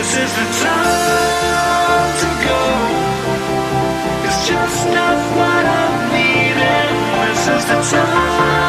This is the time to go. It's just not what I'm needing. This is the time.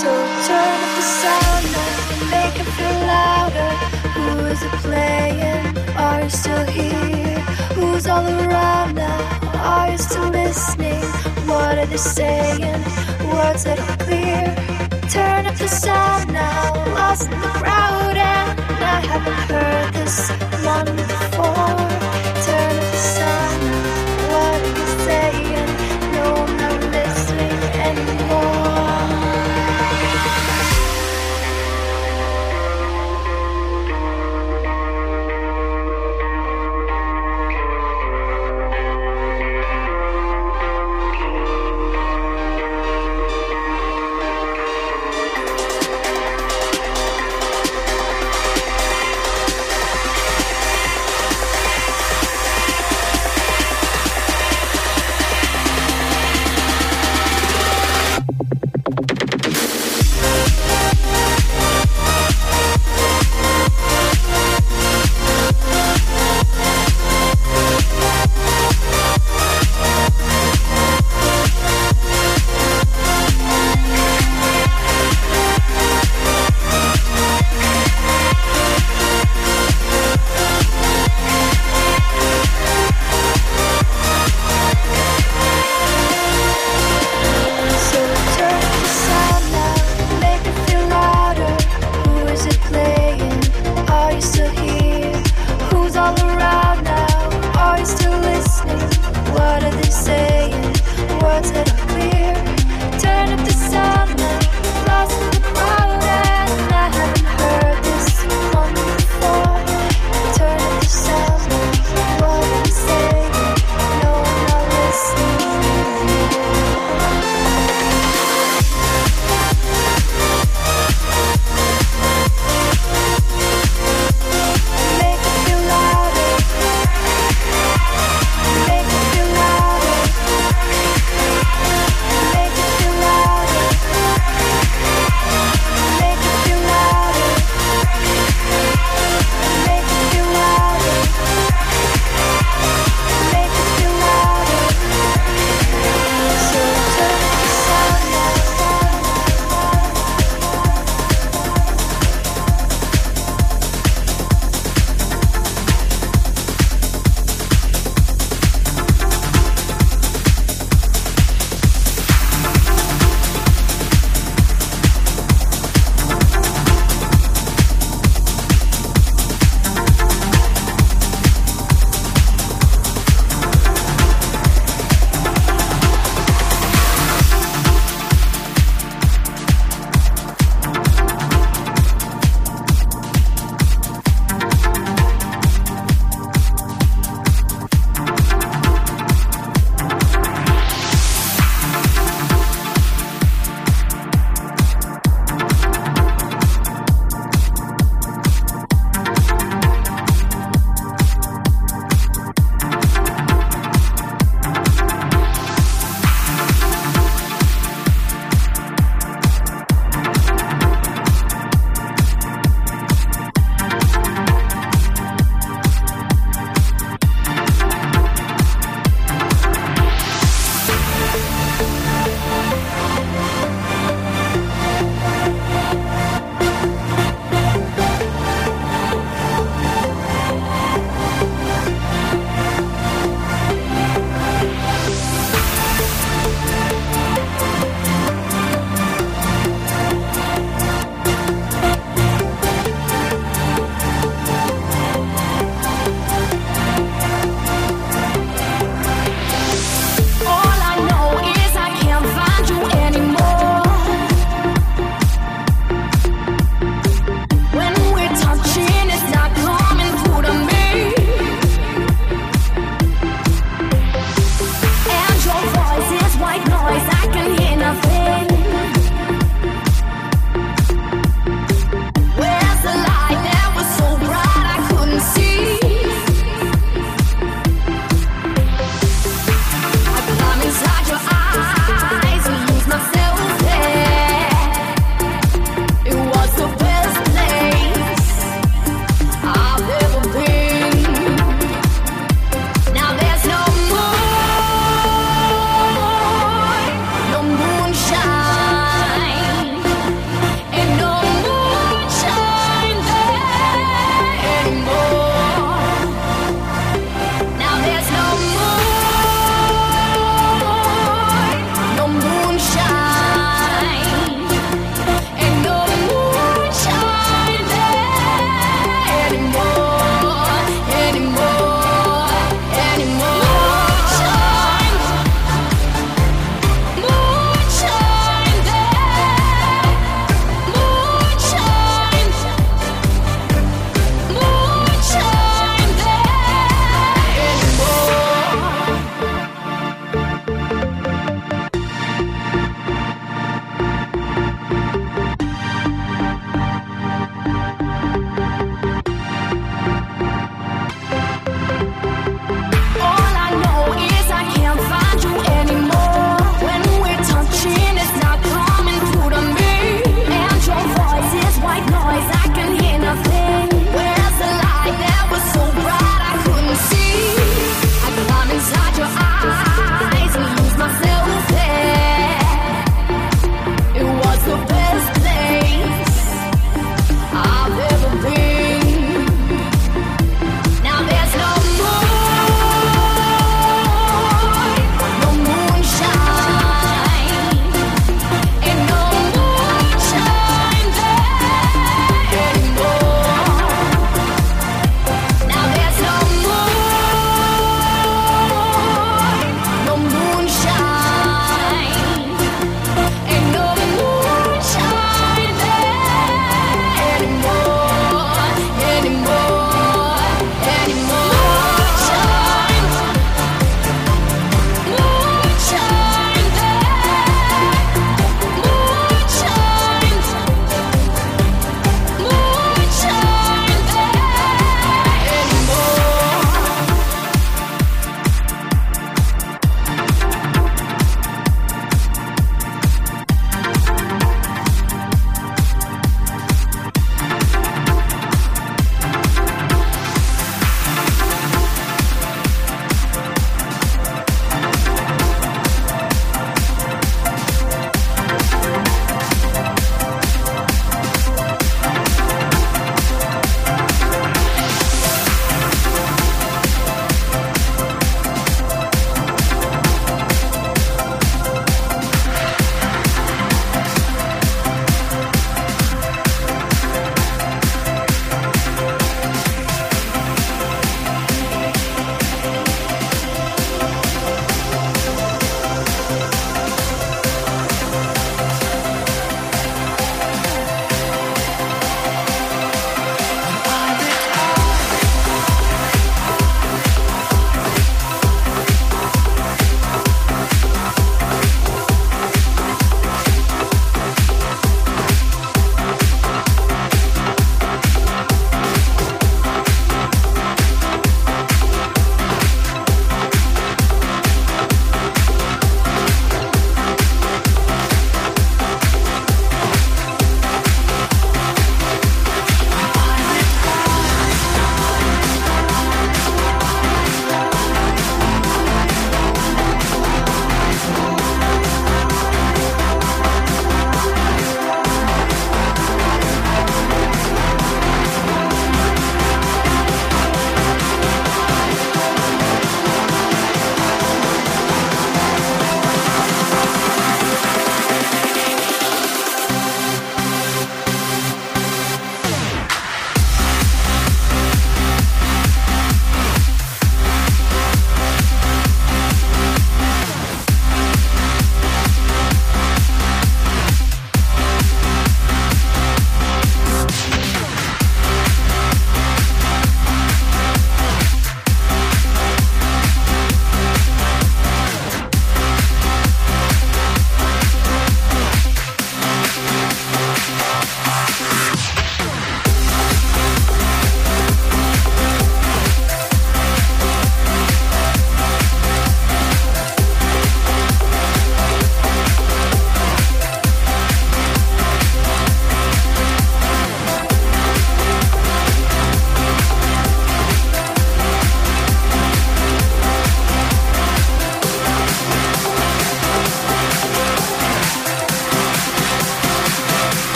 So turn up the sound now, make it feel louder. Who is it playing? Are you still here? Who's all around now? Are you still listening? What are they saying? Words that are clear. Turn up the sound now, lost in the crowd, and I haven't heard this one before.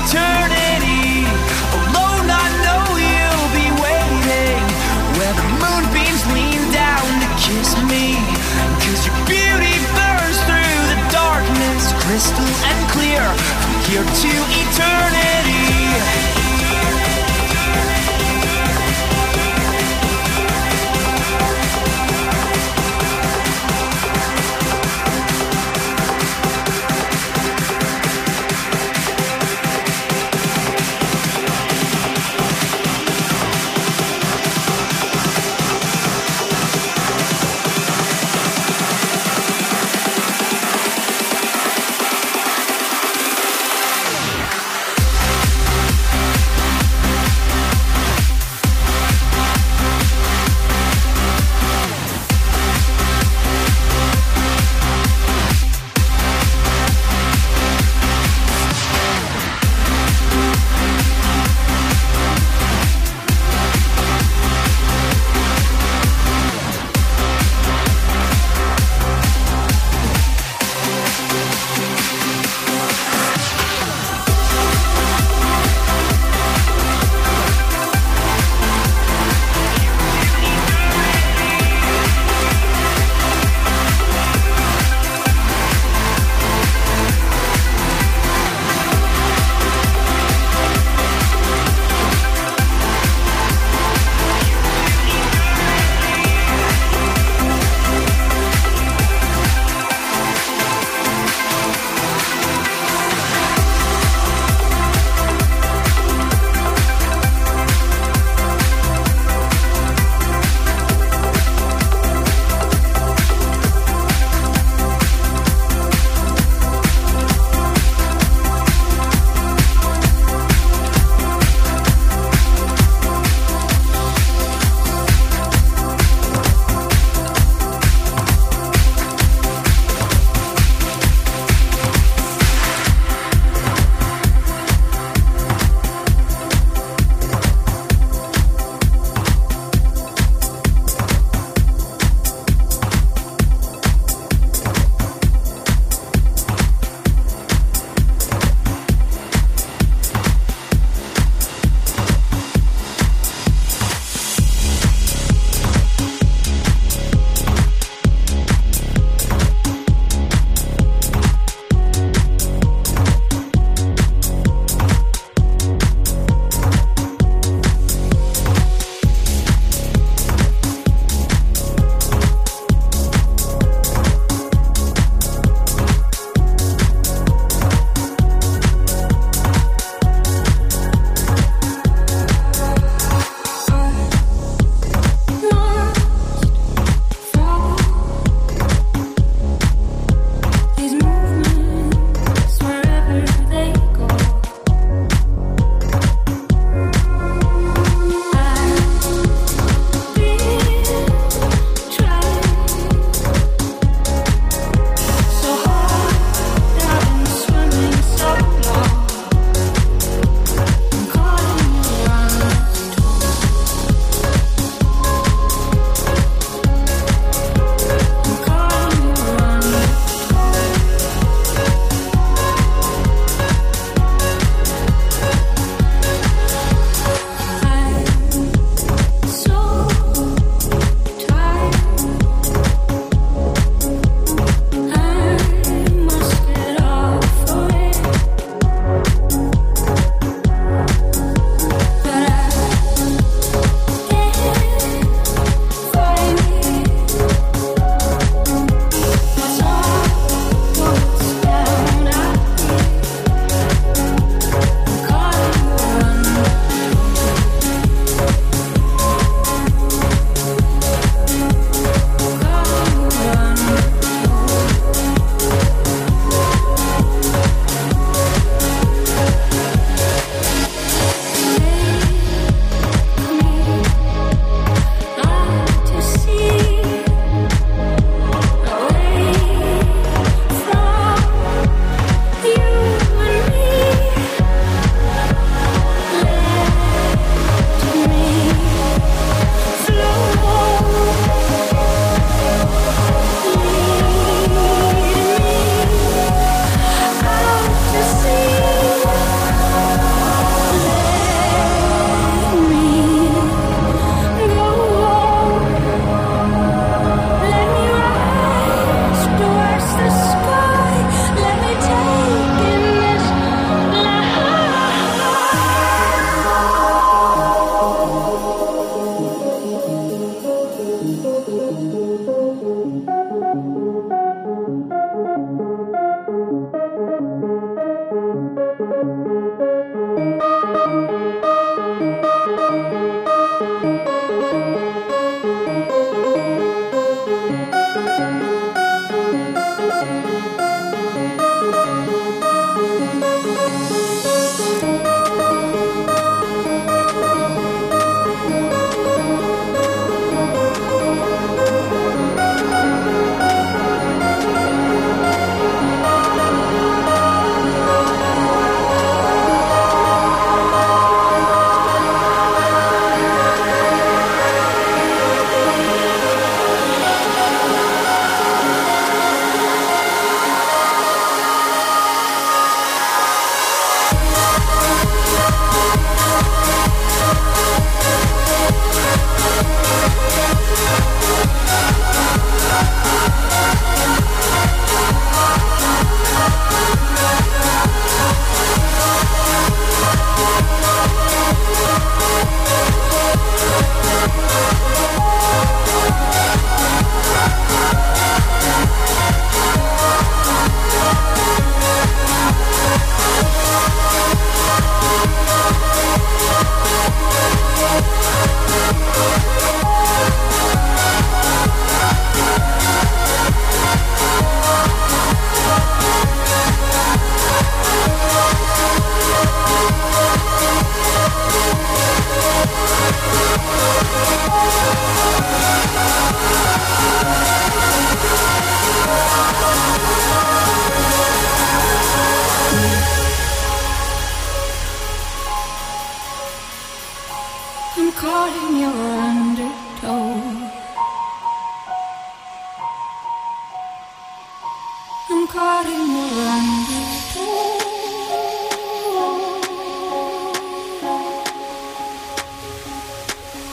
eternity. Oh, Alone, I know you'll be waiting where the moonbeams lean down to kiss your beauty burns through the darkness, crystal and clear, from here to eternity.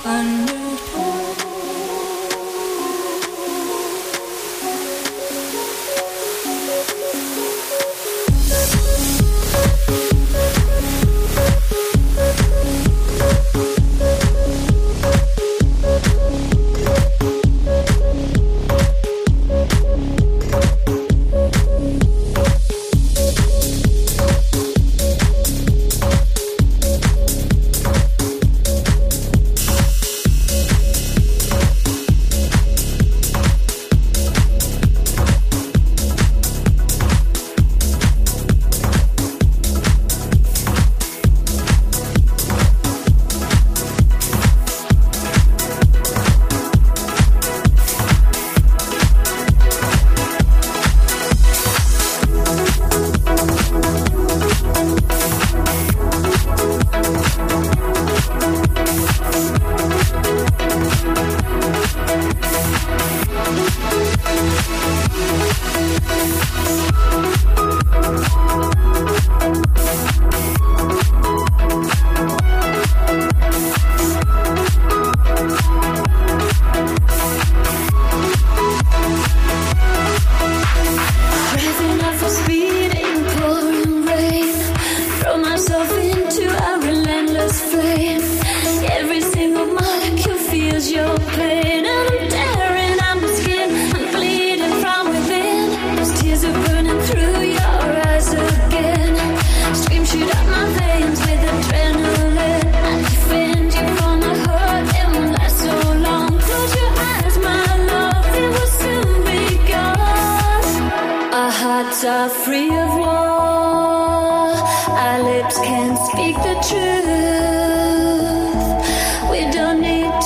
under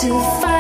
to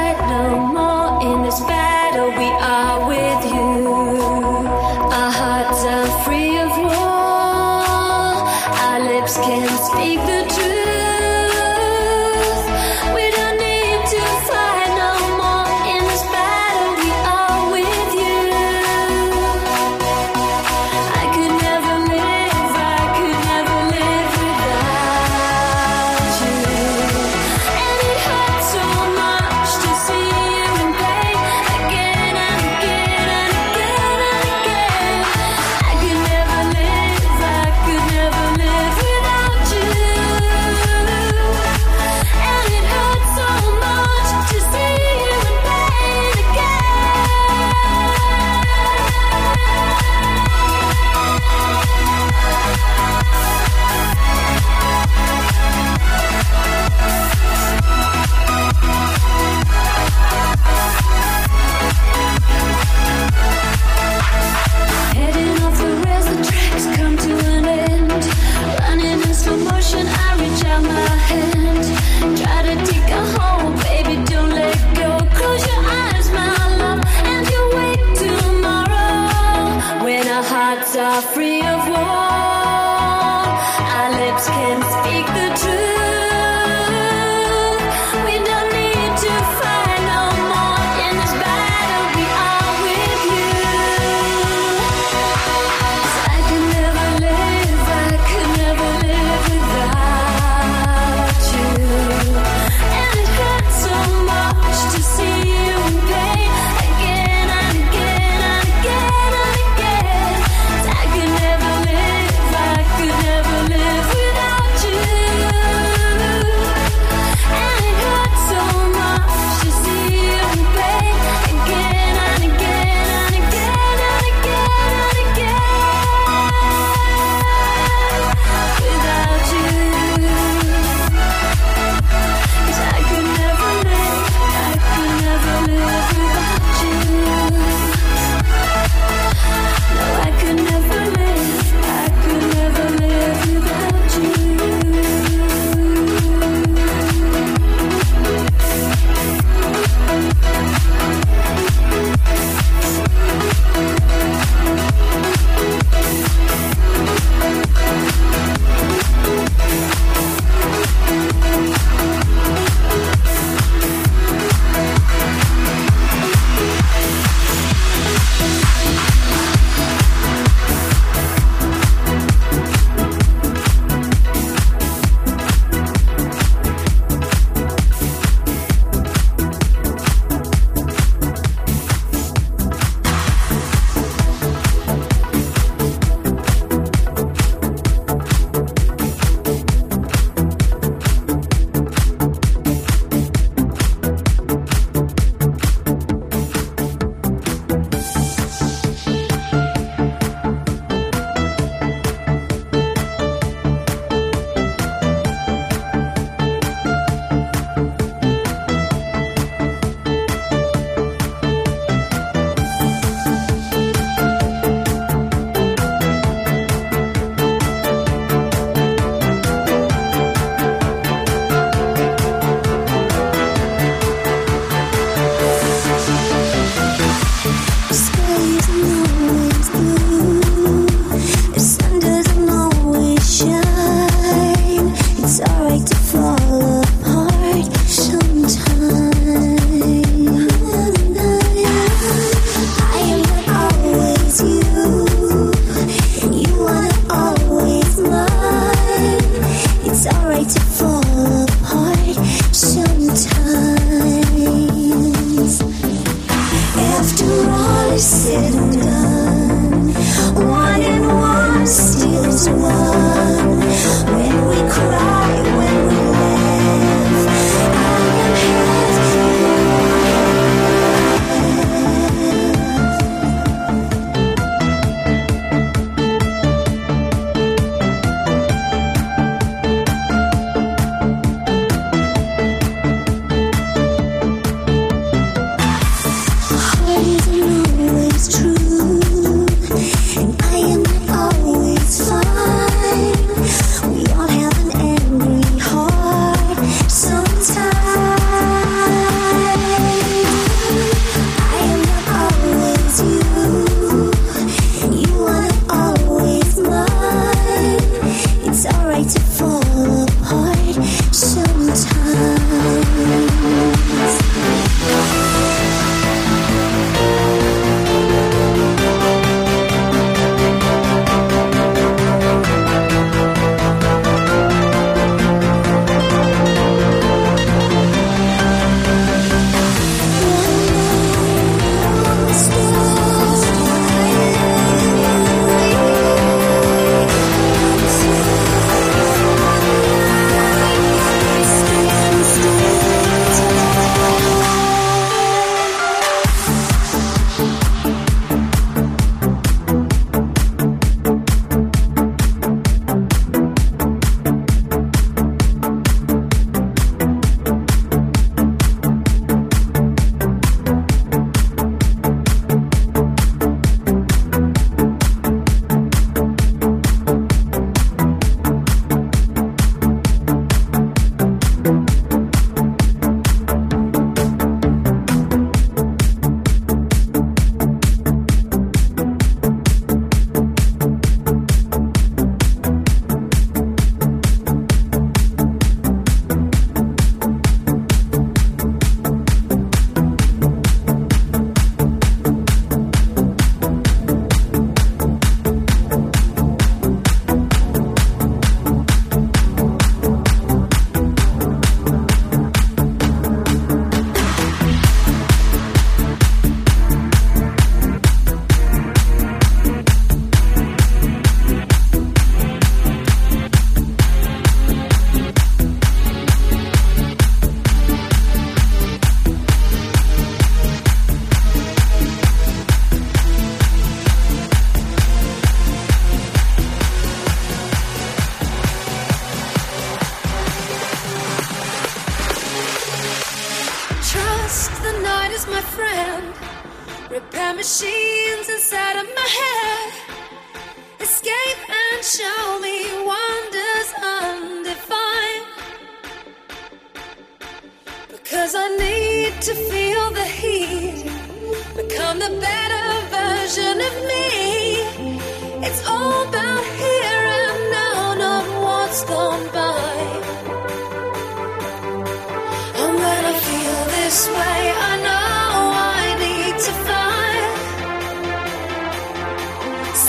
this way. I know I need to find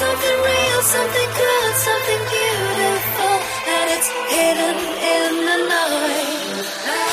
something real, something good, something beautiful, and it's hidden in the night.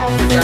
Yeah.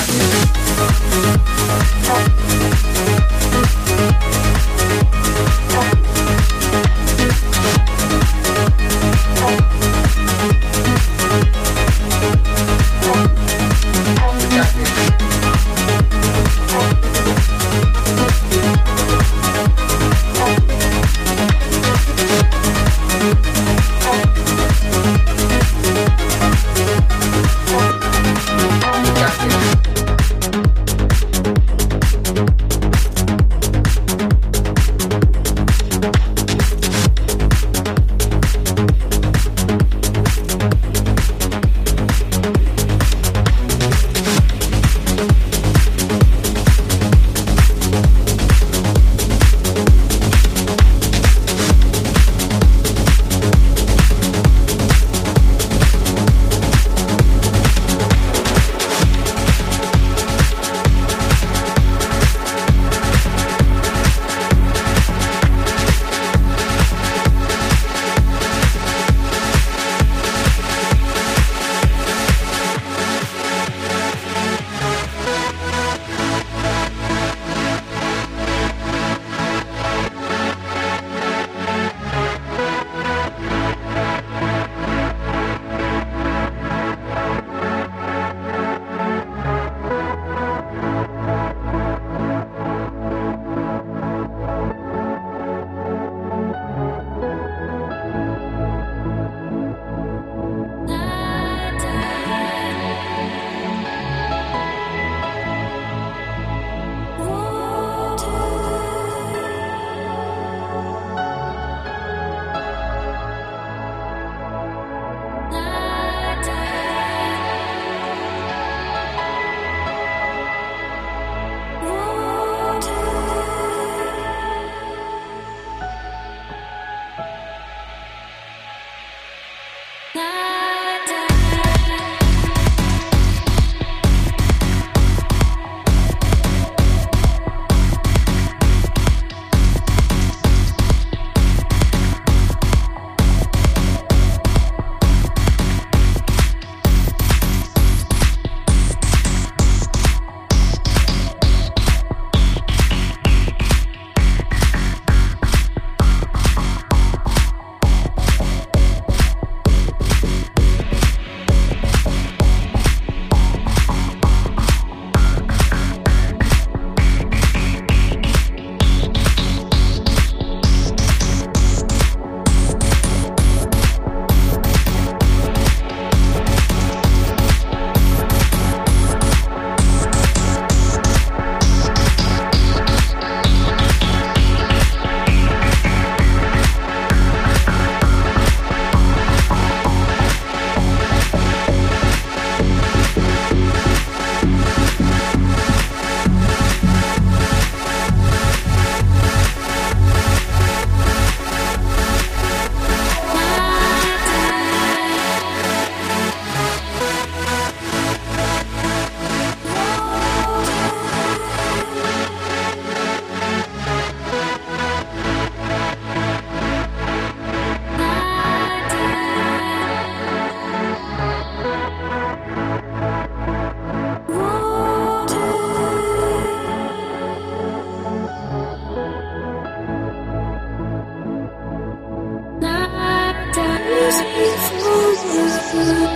Not